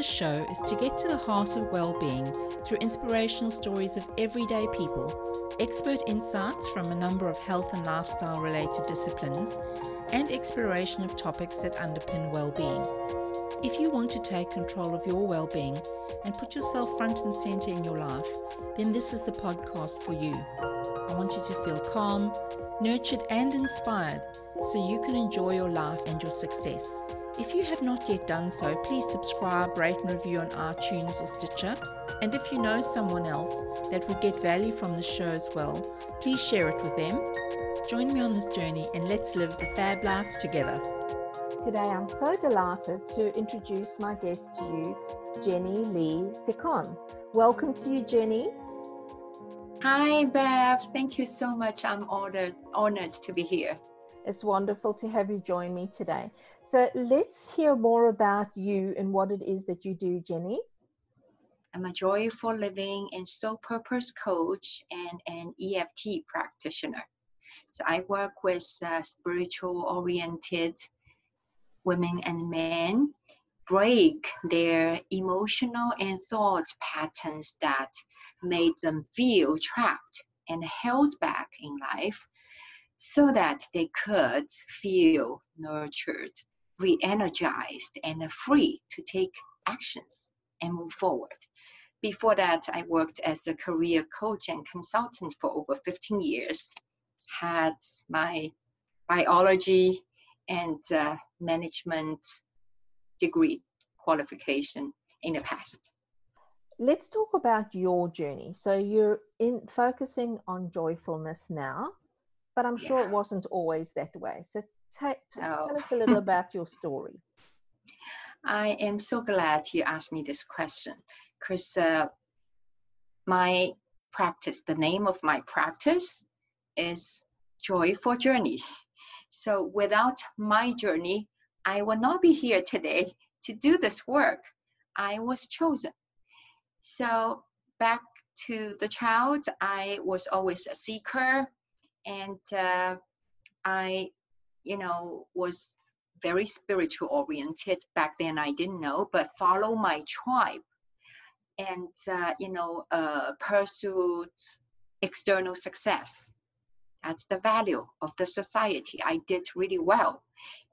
the show is to get to the heart of well-being through inspirational stories of everyday people, expert insights from a number of health and lifestyle related disciplines, and exploration of topics that underpin well-being. If you want to take control of your well-being and put yourself front and center in your life, then this is the podcast for you. I want you to feel calm, nurtured and inspired so you can enjoy your life and your success. If you have not yet done so, please subscribe, rate and review on iTunes or Stitcher. And if you know someone else that would get value from the show as well, please share it with them. Join me on this journey and let's live the fab life together. Today I'm so delighted to introduce my guest to you, Jenny Lee Sekon. Welcome to you, Jenny. Hi, Bev. Thank you so much. I'm honored, honored to be here. It's wonderful to have you join me today. So let's hear more about you and what it is that you do, Jenny. I'm a joyful living and soul purpose coach and an EFT practitioner. So I work with uh, spiritual oriented women and men break their emotional and thought patterns that made them feel trapped and held back in life so that they could feel nurtured, re energized, and free to take actions and move forward. Before that, I worked as a career coach and consultant for over 15 years, had my biology and uh, management degree qualification in the past. Let's talk about your journey. So you're in focusing on joyfulness now but I'm sure yeah. it wasn't always that way. So t- t- oh. tell us a little about your story. I am so glad you asked me this question because uh, my practice, the name of my practice is Joyful Journey. So without my journey, I would not be here today to do this work. I was chosen. So back to the child, I was always a seeker, and uh, I, you know, was very spiritual oriented back then. I didn't know, but follow my tribe, and uh, you know, uh, pursued external success. That's the value of the society. I did really well,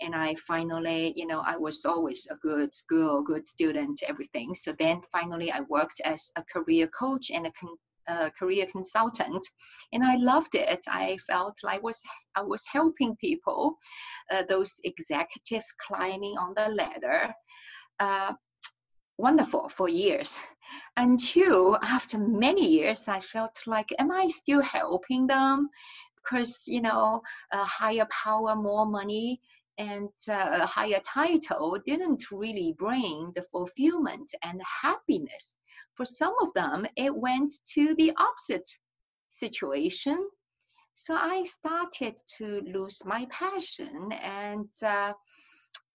and I finally, you know, I was always a good girl, good student, everything. So then finally, I worked as a career coach and a con- a career consultant, and I loved it. I felt like was I was helping people, uh, those executives climbing on the ladder. Uh, wonderful for years until after many years i felt like am i still helping them because you know higher power more money and uh, higher title didn't really bring the fulfillment and happiness for some of them, it went to the opposite situation. So I started to lose my passion and uh,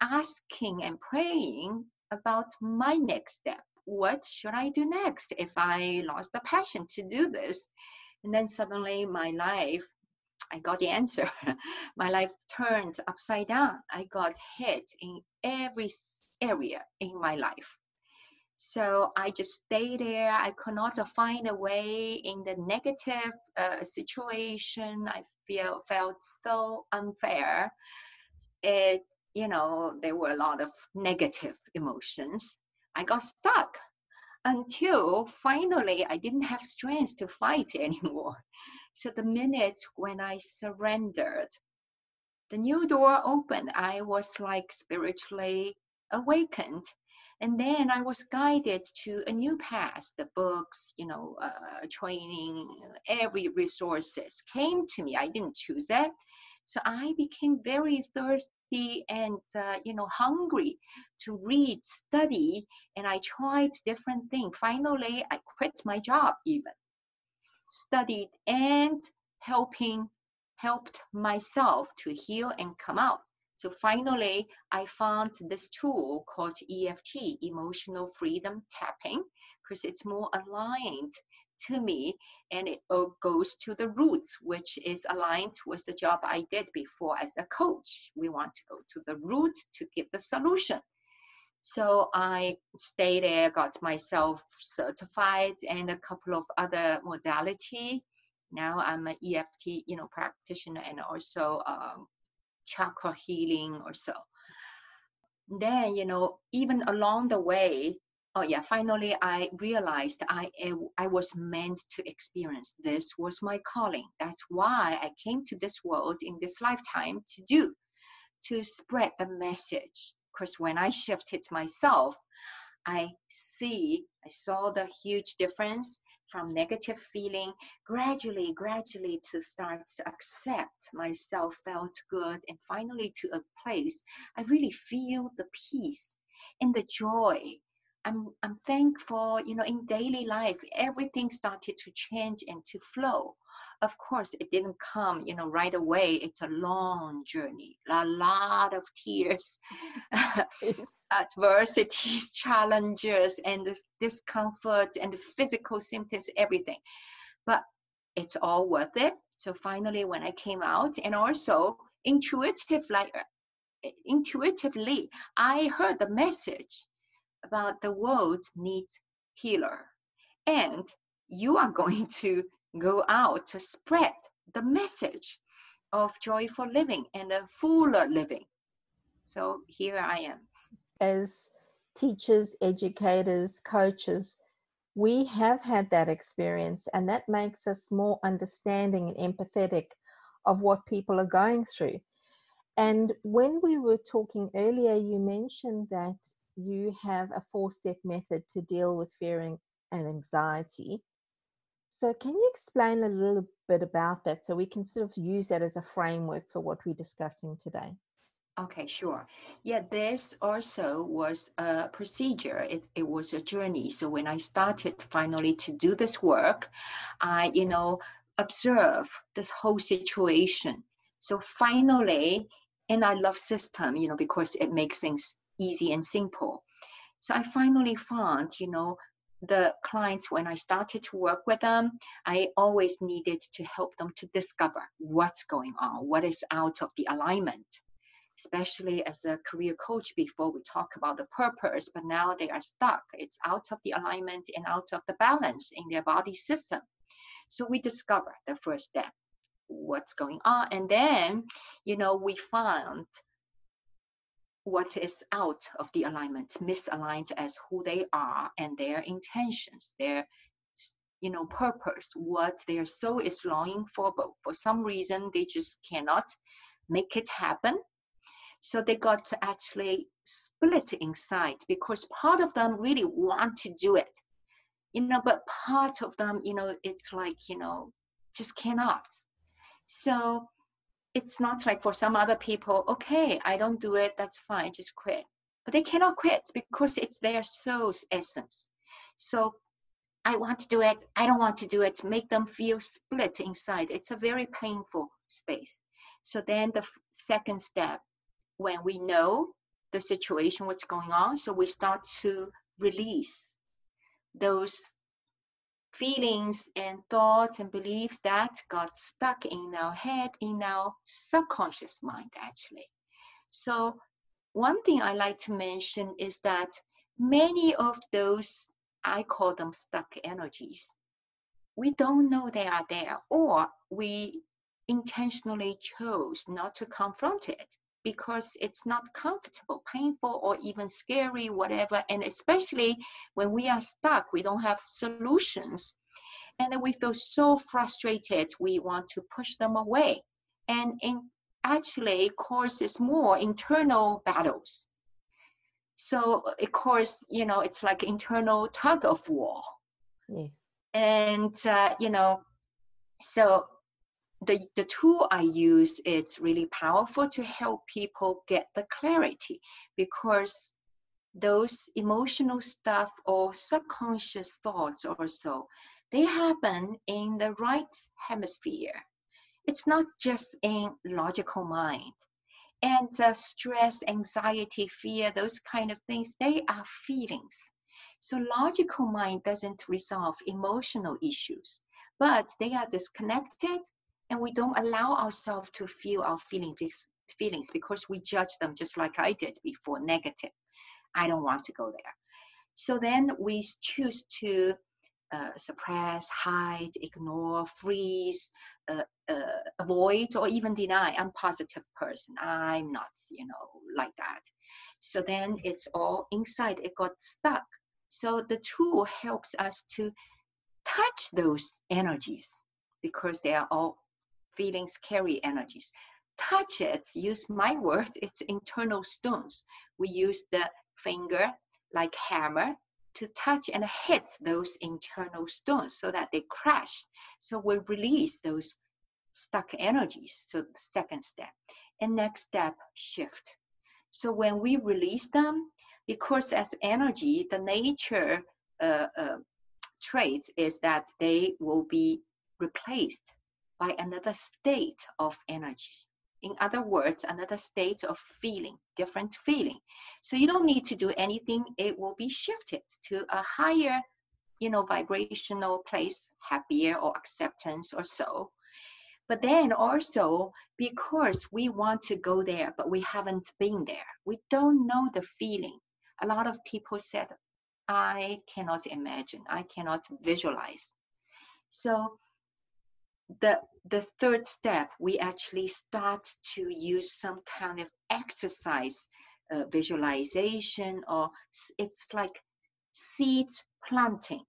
asking and praying about my next step. What should I do next if I lost the passion to do this? And then suddenly my life, I got the answer. my life turned upside down. I got hit in every area in my life. So I just stayed there. I could not find a way in the negative uh, situation. I feel felt so unfair. It, you know, there were a lot of negative emotions. I got stuck until finally I didn't have strength to fight anymore. So the minute when I surrendered, the new door opened. I was like spiritually awakened and then i was guided to a new path. The books you know uh, training every resources came to me. I didn't choose it so i became very thirsty and uh, you know hungry to read study and i tried different things. Finally i quit my job even. Studied and helping helped myself to heal and come out so finally, I found this tool called EFT, Emotional Freedom Tapping, because it's more aligned to me and it goes to the roots, which is aligned with the job I did before as a coach. We want to go to the root to give the solution. So I stayed there, got myself certified and a couple of other modality. Now I'm an EFT, you know, practitioner and also um, chakra healing or so. Then, you know, even along the way, oh yeah, finally I realized I eh, I was meant to experience this was my calling. That's why I came to this world in this lifetime to do, to spread the message because when I shifted myself, I see, I saw the huge difference from negative feeling gradually, gradually to start to accept myself felt good and finally to a place I really feel the peace and the joy. I'm, I'm thankful, you know, in daily life, everything started to change and to flow of course it didn't come you know right away. It's a long journey a lot of tears adversities challenges and discomfort and physical symptoms everything. But it's all worth it. So finally when i came out and also intuitive like intuitively i heard the message about the world needs healer. And you are going to go out to spread the message of joyful living and a fuller living. So here I am. As teachers, educators, coaches, we have had that experience, and that makes us more understanding and empathetic of what people are going through. And when we were talking earlier, you mentioned that you have a four step method to deal with fear and anxiety. So, can you explain a little bit about that so we can sort of use that as a framework for what we're discussing today? Okay, sure. Yeah, this also was a procedure. It, it was a journey. So when I started finally to do this work, I, you know, observe this whole situation. So finally, and I love system, you know, because it makes things easy and simple. So I finally found, you know, the clients, when I started to work with them, I always needed to help them to discover what's going on, what is out of the alignment. Especially as a career coach, before we talk about the purpose, but now they are stuck. It's out of the alignment and out of the balance in their body system. So we discover the first step what's going on. And then, you know, we found what is out of the alignment, misaligned as who they are and their intentions, their you know purpose, what their soul is longing for, but for some reason they just cannot make it happen. So they got to actually split inside because part of them really want to do it, you know, but part of them, you know, it's like, you know, just cannot. So it's not like for some other people, okay, I don't do it, that's fine, just quit. But they cannot quit because it's their soul's essence. So I want to do it, I don't want to do it, make them feel split inside. It's a very painful space. So then the second step, when we know the situation, what's going on, so we start to release those feelings and thoughts and beliefs that got stuck in our head, in our subconscious mind, actually. So, one thing I like to mention is that many of those, I call them stuck energies, we don't know they are there, or we intentionally chose not to confront it because it's not comfortable, painful, or even scary, whatever. And especially when we are stuck, we don't have solutions. And then we feel so frustrated, we want to push them away. And in, actually causes more internal battles. So of course, you know, it's like internal tug of war. Yes. And, uh, you know, so the, the tool I use is really powerful to help people get the clarity because those emotional stuff or subconscious thoughts also they happen in the right hemisphere. It's not just in logical mind. And uh, stress anxiety fear those kind of things they are feelings. So logical mind doesn't resolve emotional issues but they are disconnected and we don't allow ourselves to feel our feelings feelings because we judge them just like I did before negative I don't want to go there. So then we choose to uh, suppress, hide, ignore, freeze, uh, uh, avoid, or even deny. I'm a positive person. I'm not, you know, like that. So then it's all inside. It got stuck. So the tool helps us to touch those energies because they are all feelings carry energies. Touch it, use my word, it's internal stones. We use the finger like hammer to touch and hit those internal stones so that they crash. So we release those stuck energies. So the second step. And next step, shift. So when we release them, because as energy, the nature uh, uh, traits is that they will be replaced by another state of energy. In other words, another state of feeling, different feeling. So you don't need to do anything. It will be shifted to a higher, you know, vibrational place, happier or acceptance or so. But then also because we want to go there, but we haven't been there, we don't know the feeling. A lot of people said, I cannot imagine, I cannot visualize. So the the third step, we actually start to use some kind of exercise, uh, visualization, or it's like seeds planting.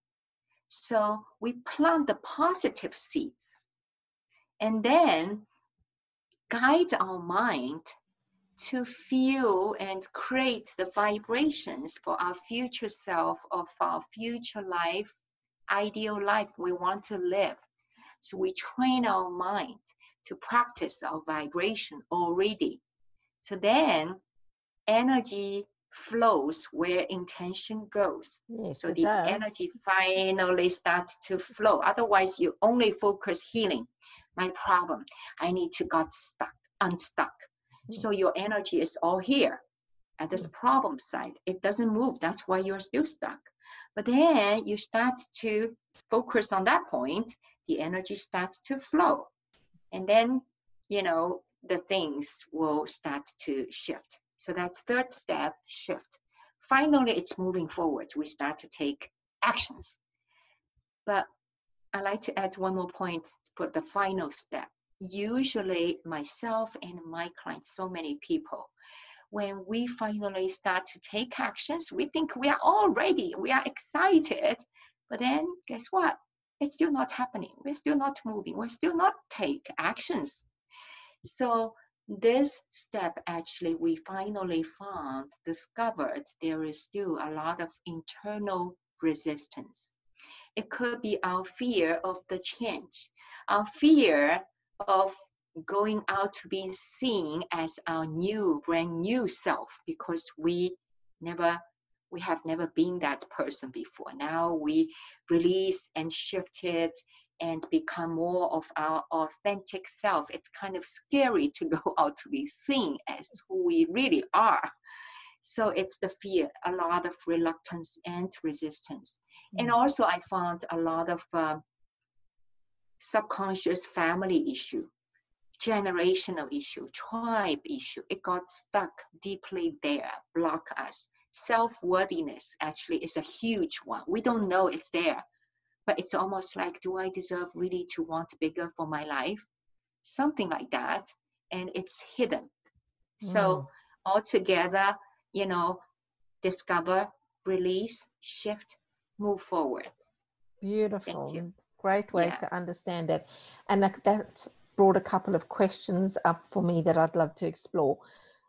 So we plant the positive seeds and then guide our mind to feel and create the vibrations for our future self of our future life, ideal life we want to live. So we train our mind to practice our vibration already. So then energy flows where intention goes. Yes, so the does. energy finally starts to flow. Otherwise, you only focus healing. My problem. I need to get stuck, unstuck. Mm. So your energy is all here at this Mm. problem side. It doesn't move. That's why you're still stuck. But then you start to focus on that point the energy starts to flow. And then, you know, the things will start to shift. So that third step, shift. Finally, it's moving forward. We start to take actions. But I like to add one more point for the final step. Usually, myself and my clients, so many people, when we finally start to take actions, we think we are all ready, we are excited. But then, guess what? It's still not happening. We're still not moving. We're still not take actions. So this step actually we finally found, discovered there is still a lot of internal resistance. It could be our fear of the change, our fear of going out to be seen as our new, brand new self because we never we have never been that person before. Now we release and shift it and become more of our authentic self. It's kind of scary to go out to be seen as who we really are. So it's the fear, a lot of reluctance and resistance. Mm. And also, I found a lot of uh, subconscious family issue, generational issue, tribe issue. It got stuck deeply there, block us self-worthiness actually is a huge one. We don't know it's there, but it's almost like, do I deserve really to want bigger for my life? Something like that. And it's hidden. Mm. So altogether, you know, discover, release, shift, move forward. Beautiful. Great way yeah. to understand it. And that's brought a couple of questions up for me that I'd love to explore.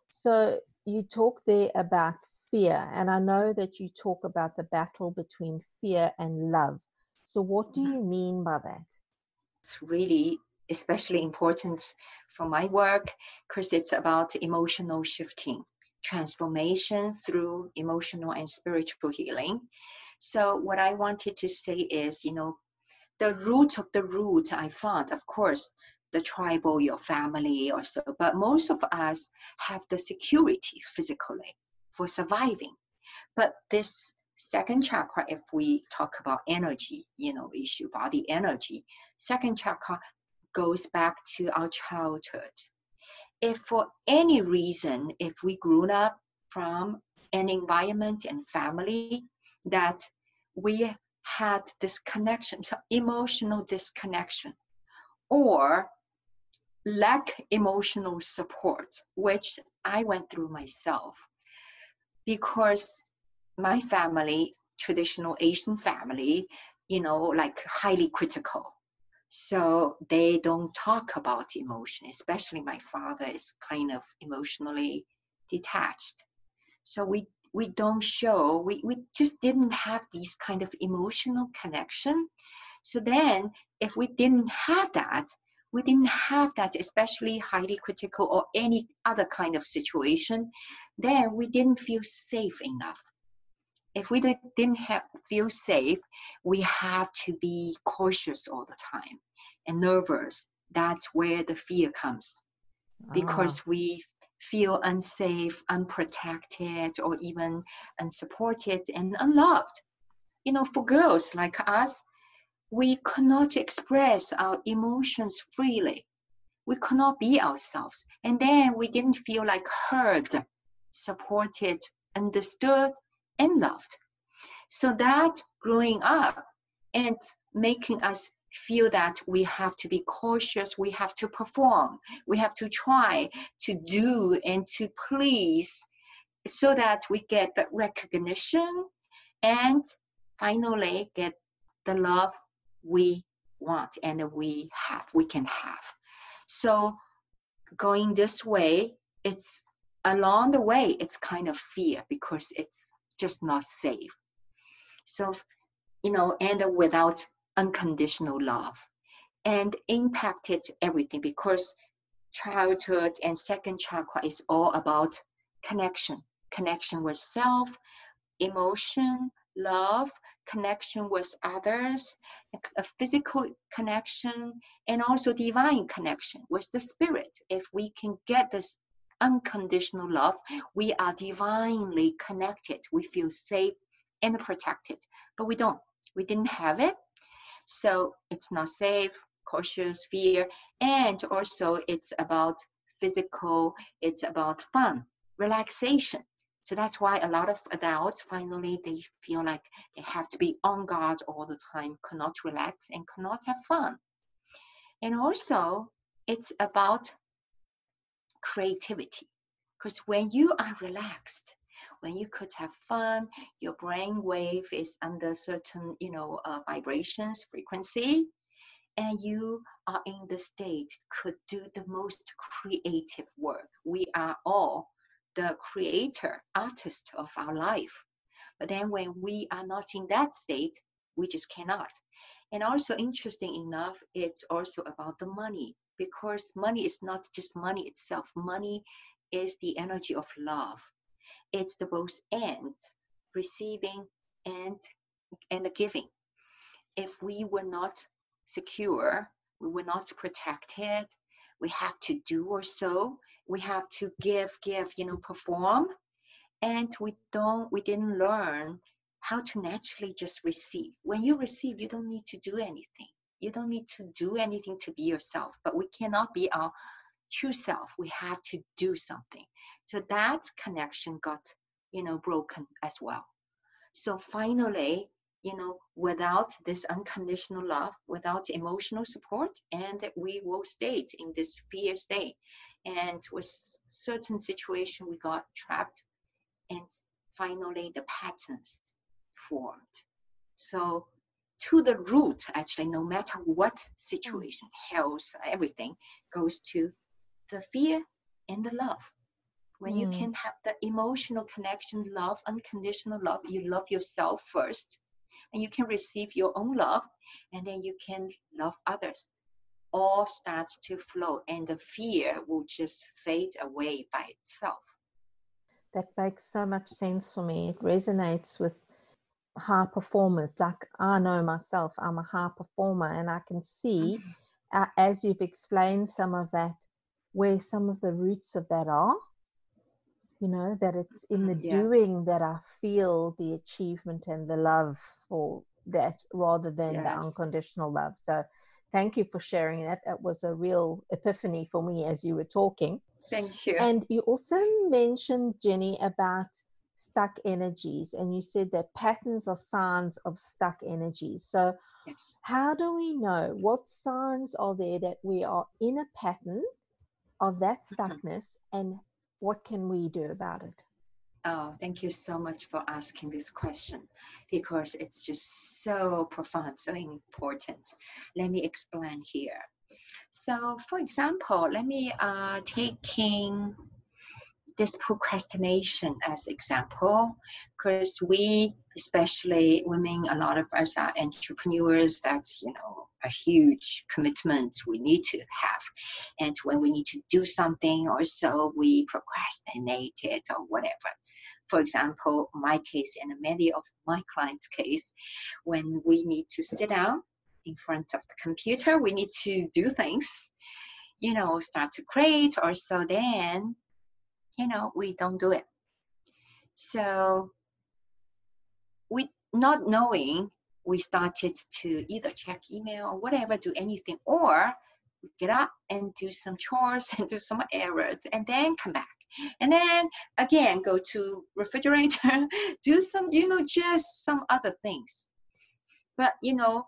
So you talk there about fear. And I know that you talk about the battle between fear and love. So, what do you mean by that? It's really especially important for my work because it's about emotional shifting, transformation through emotional and spiritual healing. So, what I wanted to say is, you know, the root of the root I found, of course, the tribal, your family or so, but most of us have the security physically for surviving. But this second chakra, if we talk about energy, you know, issue, body energy, second chakra goes back to our childhood. If for any reason, if we grew up from an environment and family that we had this connection, so emotional disconnection, or lack emotional support, which I went through myself because my family, traditional Asian family, you know, like highly critical. So they don't talk about emotion, especially my father is kind of emotionally detached. So we we don't show, we, we just didn't have these kind of emotional connection. So then if we didn't have that, we didn't have that, especially highly critical or any other kind of situation, then we didn't feel safe enough if we didn't have, feel safe, we have to be cautious all the time and nervous. That's where the fear comes because ah. we feel unsafe, unprotected, or even unsupported and unloved. You know, for girls like us, we cannot express our emotions freely. We cannot be ourselves. And then we didn't feel like heard, supported, understood, and loved. So that growing up and making us feel that we have to be cautious, we have to perform, we have to try to do and to please so that we get the recognition and finally get the love we want and we have, we can have. So going this way, it's along the way, it's kind of fear because it's just not safe. So, you know, and without unconditional love and impacted everything because childhood and second chakra is all about connection connection with self emotion love connection with others a physical connection and also divine connection with the spirit if we can get this unconditional love, we are divinely connected. We feel safe and protected, but we don't. We didn't have it. So it's not safe, cautious, fear, and also it's about physical, it's about fun, relaxation. So that's why a lot of adults finally they feel like they have to be on guard all the time, cannot relax and cannot have fun. And also it's about creativity. Because when you are relaxed, when you could have fun, your brain wave is under certain, you know, uh, vibrations, frequency, and you are in the state could do the most creative work. We are all the creator, artist of our life. But then when we are not in that state, we just cannot. And also interesting enough, it's also about the money because money is not just money itself. Money is the energy of love. It's the both ends, receiving and and the giving. If we were not secure, we were not protected, we have to do or so, we have to give, give, you know, perform, and we don't, we didn't learn how to naturally just receive. When you receive, you don't need to do anything. You don't need to do anything to be yourself but we cannot be our true self. We have to do something. So that connection got you know broken as well. So finally you know without this unconditional love without emotional support and we will stay in this fear state and with certain situation we got trapped and finally the patterns formed. So to the root actually no matter what situation health everything goes to the fear and the love. When mm. you can have the emotional connection love unconditional love you love yourself first and you can receive your own love and then you can love others all starts to flow and the fear will just fade away by itself that makes so much sense for me it resonates with high performers like i know myself i'm a high performer and i can see mm-hmm. uh, as you've explained some of that where some of the roots of that are you know that it's in the yeah. doing that i feel the achievement and the love for that rather than yes. the unconditional love so thank you for sharing that. That was a real epiphany for me as you were talking. Thank you. And you also mentioned jenny about stuck energies and you said that patterns are signs of stuck energy so yes. how do we know what signs are there that we are in a pattern of that mm-hmm. stuckness and what can we do about it Oh, thank you so much for asking this question because it's just so profound, so important. Let me explain here. So, for example, let me uh, taking this procrastination as example because we especially women a lot of us are entrepreneurs that's you know a huge commitment we need to have and when we need to do something or so we procrastinate it or whatever for example my case and many of my clients case when we need to sit down in front of the computer we need to do things you know start to create or so then you know, we don't do it. So we not knowing, we started to either check email or whatever, do anything, or get up and do some chores and do some errands and then come back. And then again go to refrigerator, do some, you know, just some other things. But you know,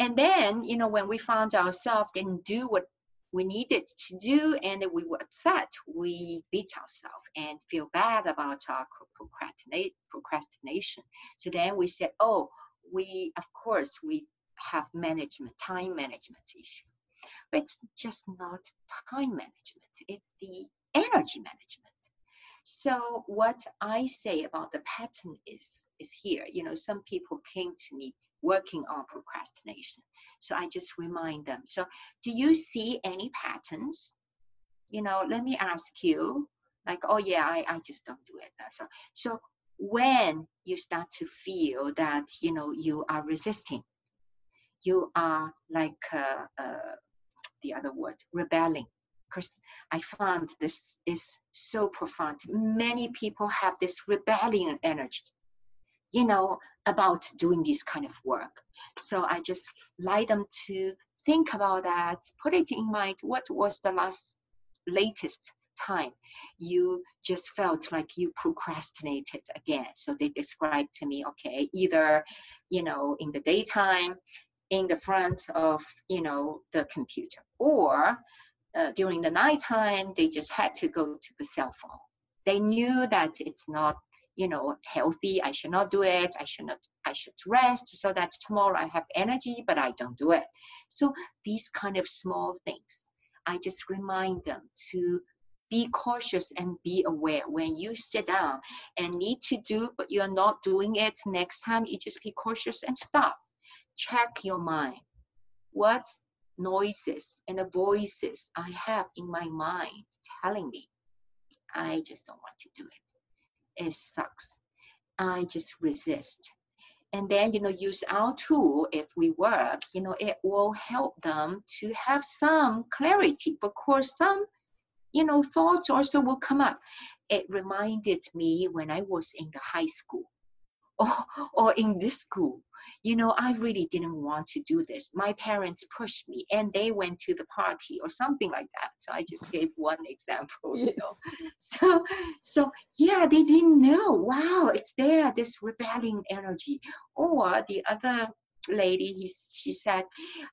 and then, you know, when we found ourselves didn't do what we needed to do and we were upset, we beat ourselves and feel bad about our procrastination. So then we said, oh, we, of course, we have management, time management issue. But it's just not time management, it's the energy management. So what I say about the pattern is is here. You know, some people came to me working on procrastination. So I just remind them. So do you see any patterns? You know, let me ask you, like, oh yeah, I, I just don't do it. So so when you start to feel that you know you are resisting, you are like uh, uh, the other word, rebelling. Because I found this is so profound. Many people have this rebellion energy you know, about doing this kind of work. So I just like them to think about that, put it in mind. What was the last, latest time you just felt like you procrastinated again? So they described to me, okay, either, you know, in the daytime, in the front of, you know, the computer, or uh, during the nighttime, they just had to go to the cell phone. They knew that it's not you know healthy i should not do it i should not i should rest so that tomorrow i have energy but i don't do it so these kind of small things i just remind them to be cautious and be aware when you sit down and need to do but you're not doing it next time you just be cautious and stop check your mind what noises and the voices i have in my mind telling me i just don't want to do it it sucks. I just resist. And then, you know, use our tool if we work, you know, it will help them to have some clarity because some, you know, thoughts also will come up. It reminded me when I was in the high school or, or in this school you know, I really didn't want to do this. My parents pushed me and they went to the party or something like that. So I just gave one example, yes. you know. So so yeah, they didn't know. Wow, it's there, this rebelling energy. Or the other lady he, she said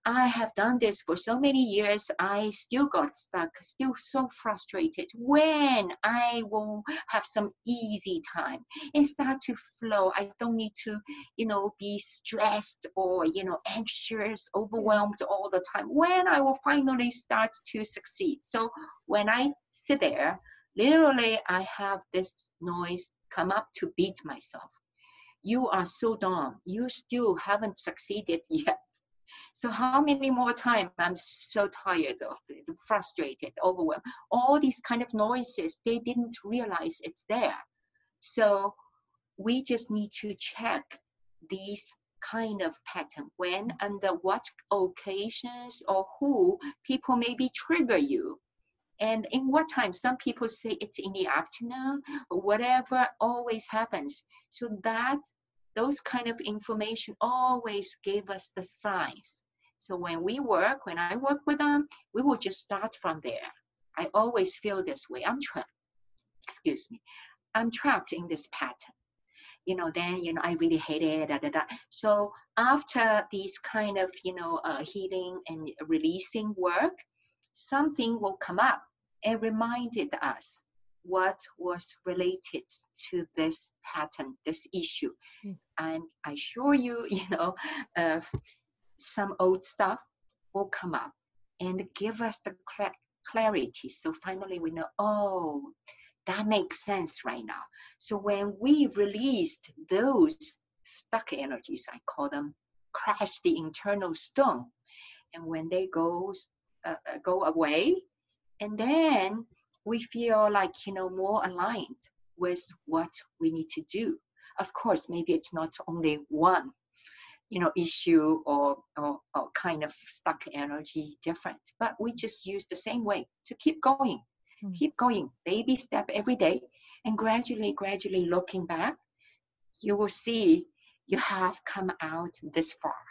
i have done this for so many years i still got stuck still so frustrated when i will have some easy time. And start to flow. I don't need to you know be stressed or you know anxious overwhelmed all the time. When i will finally start to succeed. So when i sit there literally i have this noise come up to beat myself you are so dumb. You still haven't succeeded yet. So how many more times I'm so tired of it, frustrated, overwhelmed. All these kind of noises, they didn't realize it's there. So we just need to check these kind of pattern when under what occasions or who people maybe trigger you and in what time some people say it's in the afternoon whatever always happens. So that those kind of information always gave us the signs. So when we work when i work with them we will just start from there. I always feel this way. I'm trapped. Excuse me. I'm trapped in this pattern. You know, then, you know, I really hate it. Da, da, da. So after these kind of, you know, uh, healing and releasing work, something will come up and reminded us what was related to this pattern, this issue. Mm. And I assure you, you know, uh, some old stuff will come up and give us the cl- clarity. So finally we know, oh, that makes sense right now. So when we released those stuck energies, I call them crash the internal stone. And when they go, uh, uh, go away, and then we feel like, you know, more aligned with what we need to do. Of course, maybe it's not only one you know issue or, or, or kind of stuck energy different but we just use the same way to keep going mm. keep going baby step every day and gradually gradually looking back you will see you have come out this far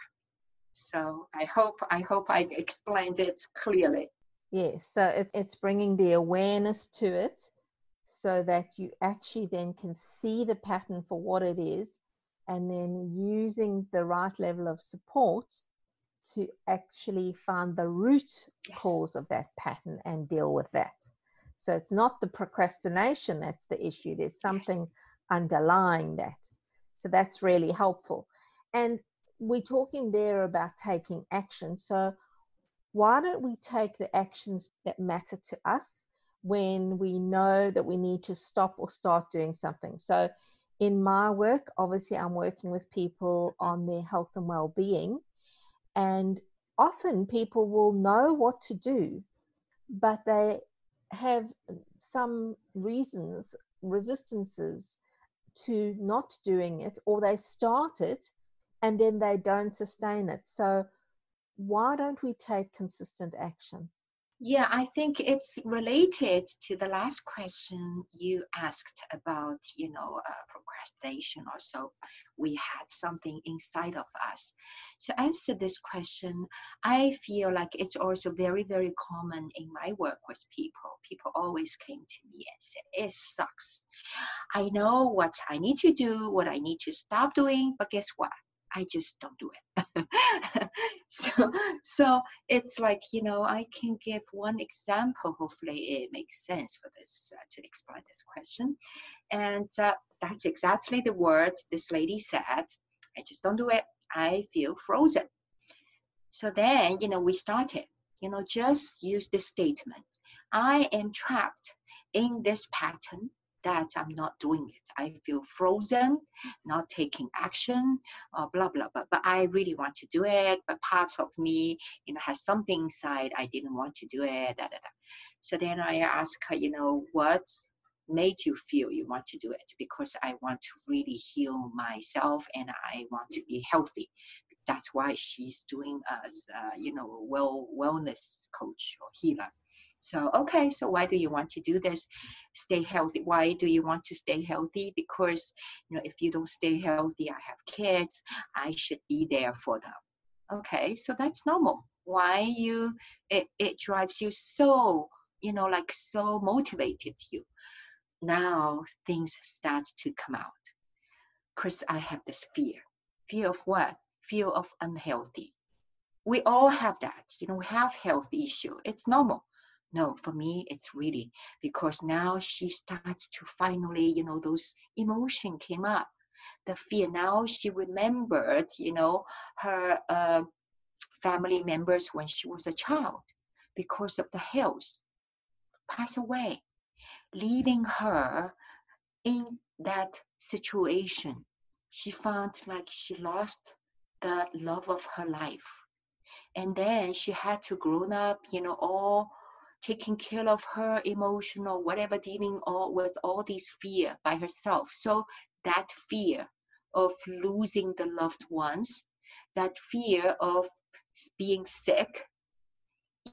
so i hope i hope i explained it clearly yes so it, it's bringing the awareness to it so that you actually then can see the pattern for what it is and then using the right level of support to actually find the root yes. cause of that pattern and deal with that. So it's not the procrastination that's the issue, there's something yes. underlying that. So that's really helpful. And we're talking there about taking action. So why don't we take the actions that matter to us when we know that we need to stop or start doing something? So in my work, obviously, I'm working with people on their health and well being. And often people will know what to do, but they have some reasons, resistances to not doing it, or they start it and then they don't sustain it. So, why don't we take consistent action? Yeah, I think it's related to the last question you asked about, you know, uh, procrastination or so. We had something inside of us. To answer this question, I feel like it's also very, very common in my work with people. People always came to me and said, it sucks. I know what I need to do, what I need to stop doing, but guess what? I just don't do it. so, so it's like you know, I can give one example. Hopefully, it makes sense for this uh, to explain this question, and uh, that's exactly the word this lady said. I just don't do it. I feel frozen. So then, you know, we started. You know, just use this statement. I am trapped in this pattern that I'm not doing it. I feel frozen, not taking action, or blah blah blah. But I really want to do it. But part of me, you know, has something inside I didn't want to do it. Da, da, da. So then I ask her, you know, what made you feel you want to do it? Because I want to really heal myself and I want to be healthy. That's why she's doing as uh, you know, well wellness coach or healer. So, okay, so why do you want to do this? Stay healthy. Why do you want to stay healthy? Because, you know, if you don't stay healthy, I have kids, I should be there for them. Okay, so that's normal. Why you, it, it drives you so, you know, like so motivated you. Now things start to come out. Because I have this fear. Fear of what? Fear of unhealthy. We all have that. You know, we have health issue. It's normal no for me it's really because now she starts to finally you know those emotion came up. The fear now she remembered you know her uh, family members when she was a child because of the health pass away leaving her in that situation. She found like she lost the love of her life. And then she had to grow up you know all taking care of her emotional whatever dealing all with all these fear by herself. So that fear of losing the loved ones that fear of being sick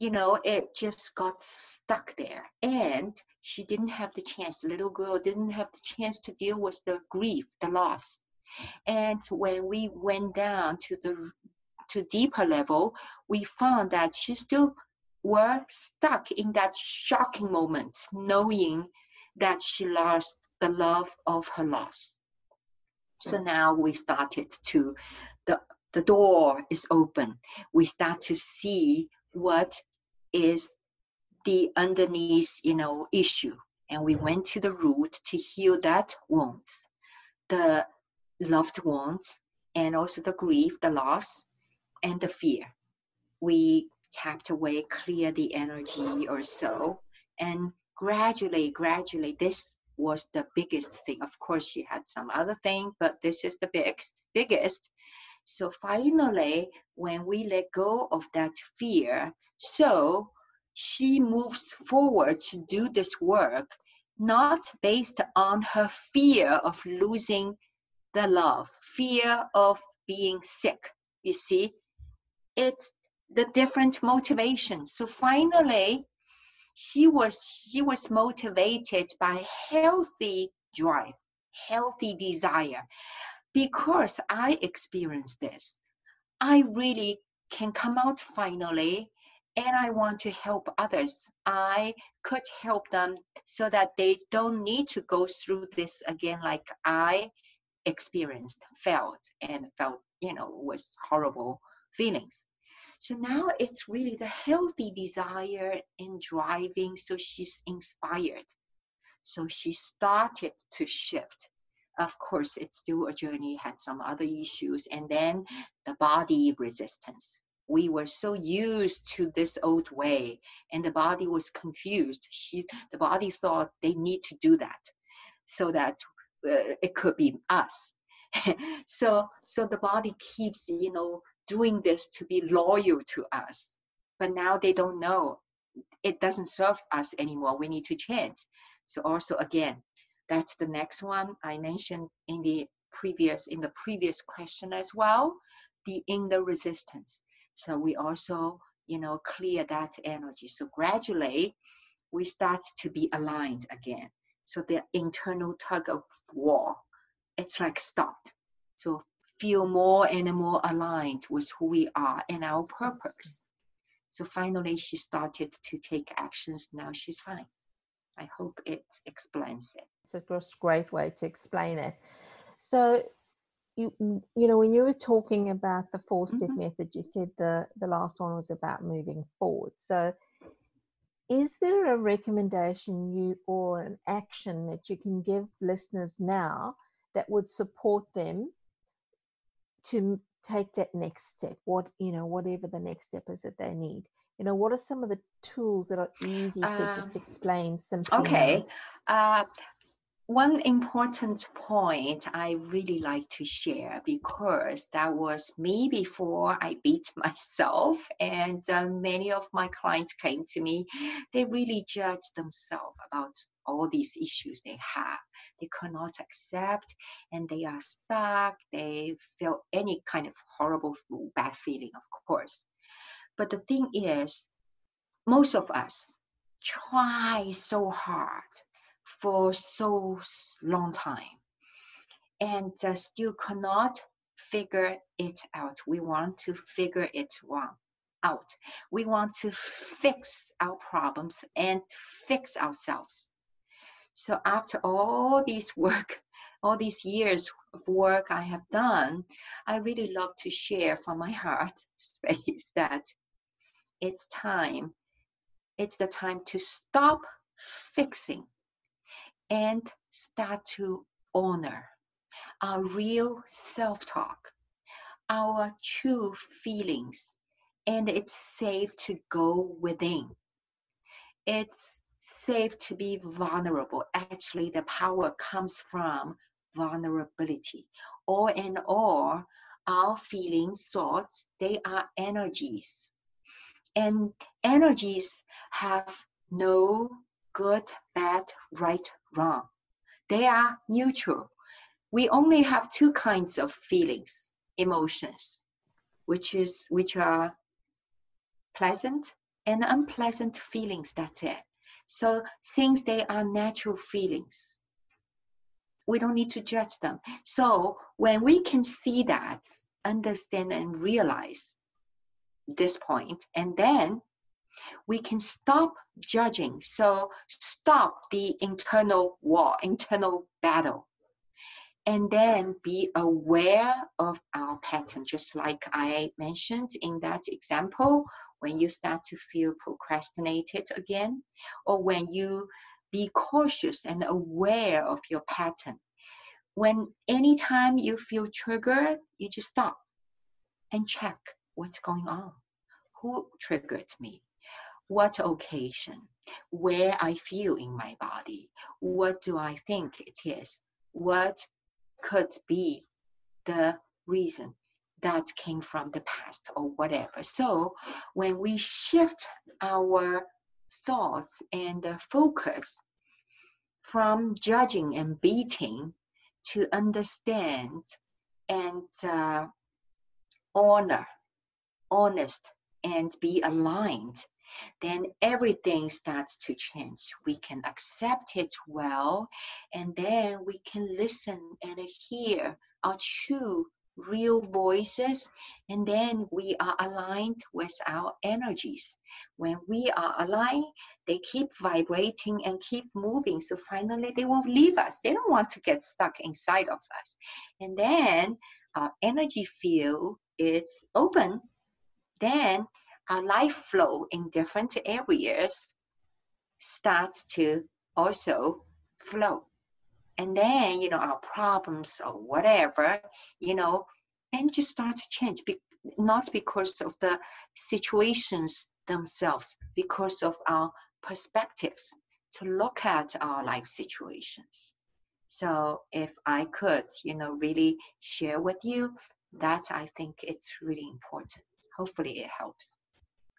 you know it just got stuck there. And she didn't have the chance the little girl didn't have the chance to deal with the grief the loss. And when we went down to the to deeper level we found that she still were stuck in that shocking moment, knowing that she lost the love of her loss. So mm. now we started to the the door is open. We start to see what is the underneath, you know, issue. And we went to the root to heal that wounds, the loved ones, and also the grief, the loss, and the fear. We tapped away, clear the energy or so, and gradually, gradually, this was the biggest thing. Of course, she had some other thing, but this is the big, biggest. So finally, when we let go of that fear, so she moves forward to do this work, not based on her fear of losing the love, fear of being sick. You see, it's the different motivation. So finally, she was she was motivated by healthy drive, healthy desire. Because I experienced this, I really can come out finally and I want to help others. I could help them so that they don't need to go through this again like I experienced, felt, and felt, you know, was horrible feelings. So now it's really the healthy desire and driving. So she's inspired. So she started to shift. Of course, it's still a journey, had some other issues, and then the body resistance. We were so used to this old way, and the body was confused. She, the body thought they need to do that, so that uh, it could be us. so, so the body keeps, you know, doing this to be loyal to us. But now they don't know. It doesn't serve us anymore. We need to change. So also again, that's the next one I mentioned in the previous in the previous question as well, the inner resistance. So we also, you know, clear that energy. So gradually we start to be aligned again. So the internal tug of war, it's like stopped. So feel more and more aligned with who we are and our purpose. So finally, she started to take actions. Now she's fine. I hope it explains it. It's a great way to explain it. So, you you know, when you were talking about the four-step mm-hmm. method, you said the the last one was about moving forward. So, is there a recommendation you or an action that you can give listeners now that would support them to take that next step what you know whatever the next step is that they need. You know what are some of the tools that are easy to uh, just explain simply okay uh, one important point I really like to share because that was me before I beat myself, and uh, many of my clients came to me. They really judge themselves about all these issues they have. They cannot accept, and they are stuck. They feel any kind of horrible, bad feeling, of course. But the thing is, most of us try so hard for so long time and uh, still cannot figure it out. We want to figure it out. We want to fix our problems and fix ourselves. So after all this work, all these years of work I have done, I really love to share from my heart space that it's time. It's the time to stop fixing and start to honor our real self talk, our true feelings, and it's safe to go within. It's safe to be vulnerable. Actually, the power comes from vulnerability. All in all, our feelings, thoughts, they are energies. And energies have no good, bad, right, wrong. They are neutral. We only have two kinds of feelings, emotions, which is which are pleasant and unpleasant feelings. That's it. So since they are natural feelings, we don't need to judge them. So when we can see that, understand and realize this point, and then we can stop judging. So stop the internal war, internal battle, and then be aware of our pattern, just like I mentioned in that example. When you start to feel procrastinated again, or when you be cautious and aware of your pattern. When anytime you feel triggered, you just stop and check what's going on. Who triggered me? What occasion? Where I feel in my body? What do I think it is? What could be the reason that came from the past or whatever. So when we shift our thoughts and focus from judging and beating to understand and uh, honor, honest, and be aligned, then everything starts to change. We can accept it well, and then we can listen and hear our true, real voices, and then we are aligned with our energies. When we are aligned, they keep vibrating and keep moving. So finally, they will leave us. They don't want to get stuck inside of us. And then our energy field is open. Then our life flow in different areas starts to also flow. And then, you know, our problems or whatever, you know, and just start to change, be, not because of the situations themselves, because of our perspectives to look at our life situations. So if I could, you know, really share with you, that I think it's really important. Hopefully it helps.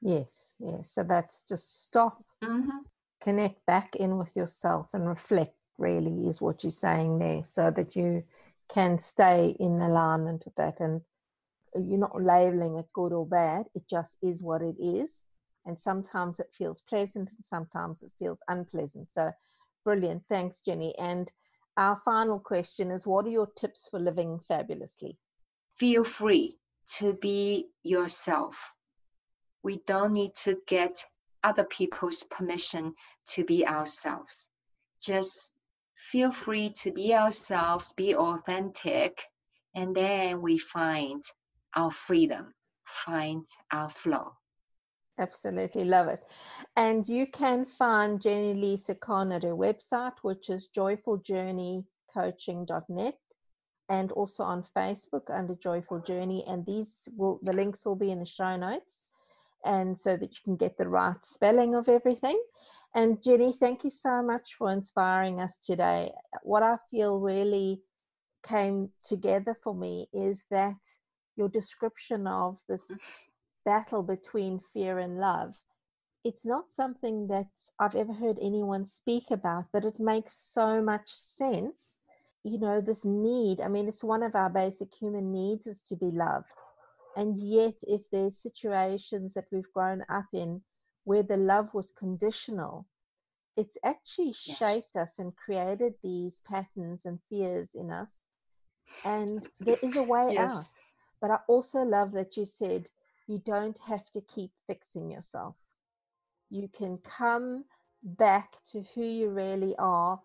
Yes, yes. So that's just stop, Mm-hmm. connect back in with yourself and reflect, really, is what you're saying there, so that you can stay in alignment with that. And you're not labeling it good or bad, it just is what it is. And sometimes it feels pleasant and sometimes it feels unpleasant. So brilliant. Thanks, Jenny. And our final question is what are your tips for living fabulously? Feel free to be yourself. We don't need to get other people's permission to be ourselves. Just feel free to be ourselves, be authentic, and then we find our freedom, find our flow. Absolutely love it. And you can find Jenny Lisa Khan at her website, which is joyfuljourneycoaching.net, and also on Facebook under Joyful Journey. And these will the links will be in the show notes, and so that you can get the right spelling of everything. And Jenny, thank you so much for inspiring us today. What I feel really came together for me is that your description of this battle between fear and love it's not something that I've ever heard anyone speak about, but it makes so much sense. You know, this need, I mean, it's one of our basic human needs is to be loved. And yet, if there's situations that we've grown up in where the love was conditional, it's actually Yes. shaped us and created these patterns and fears in us. And there is a way out. But I also love that you said you don't have to keep fixing yourself. You can come back to who you really are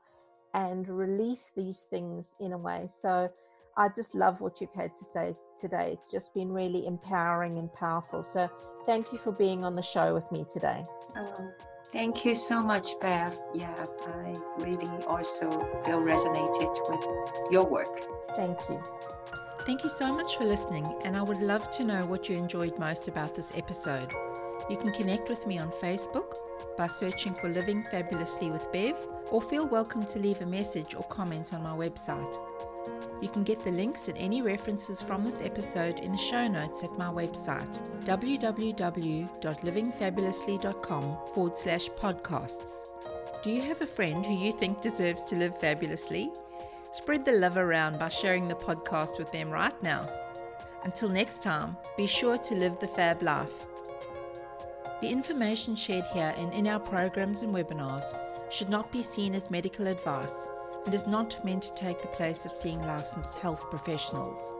and release these things in a way. So I just love what you've had to say today. It's just been really empowering and powerful. So thank you for being on the show with me today. Um, thank you so much, Bev. Yeah, I really also feel resonated with your work. Thank you. Thank you so much for listening, and I would love to know what you enjoyed most about this episode. You can connect with me on Facebook by searching for Living Fabulously with Bev, or feel welcome to leave a message or comment on my website. You can get the links and any references from this episode in the show notes at my website www.livingfabulously.com forward slash podcasts. Do you have a friend who you think deserves to live fabulously? Spread the love around by sharing the podcast with them right now. Until next time, be sure to live the fab life. The information shared here and in our programs and webinars should not be seen as medical advice and is not meant to take the place of seeing licensed health professionals.